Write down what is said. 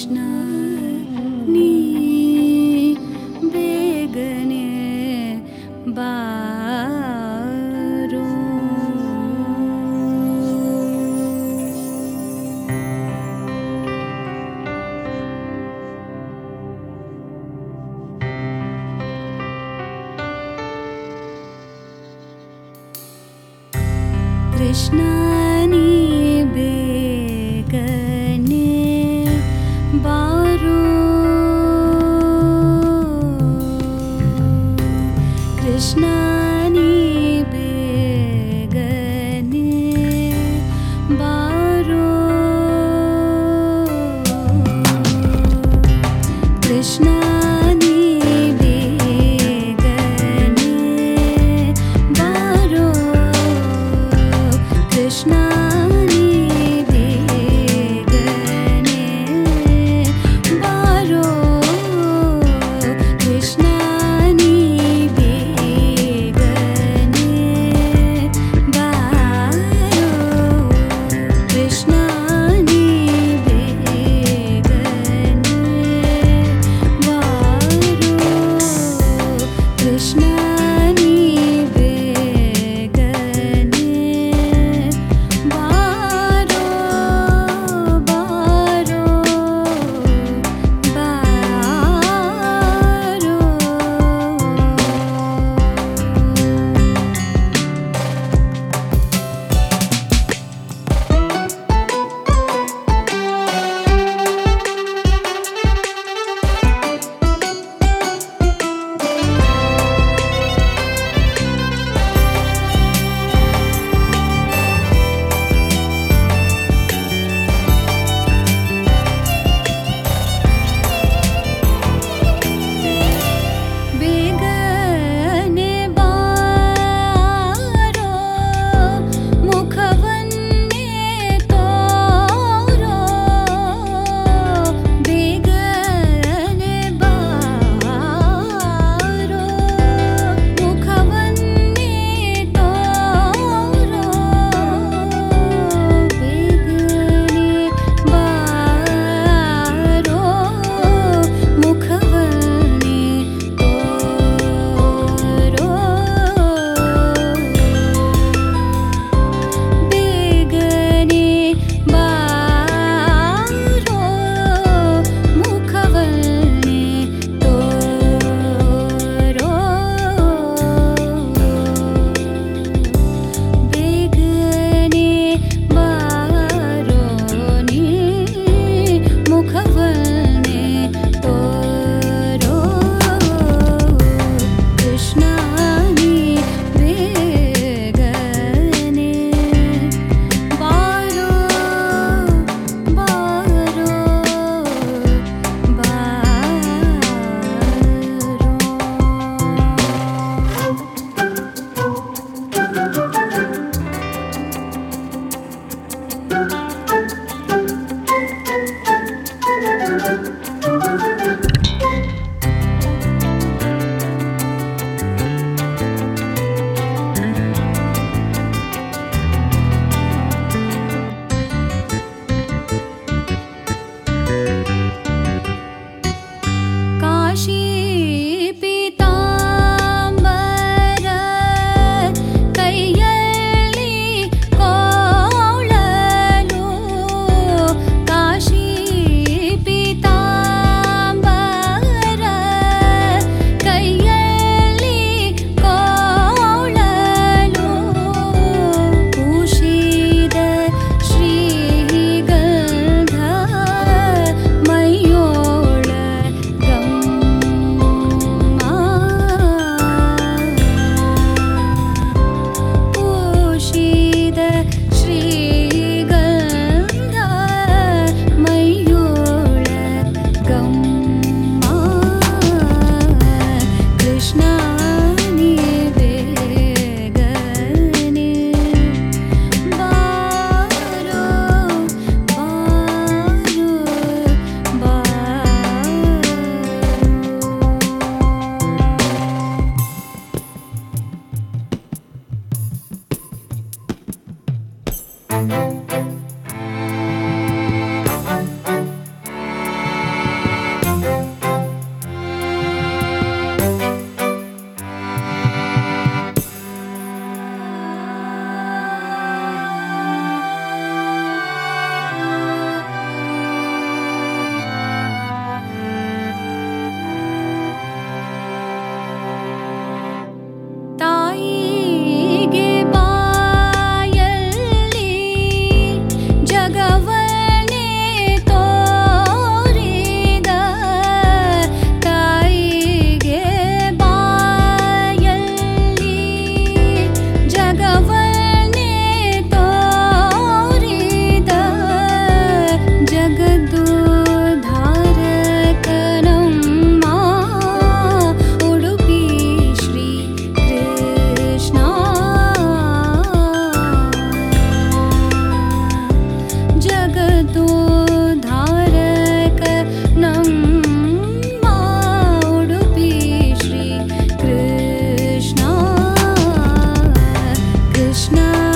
कृष्ण नी बेगने बारो। Krishna Krishna. Krishna.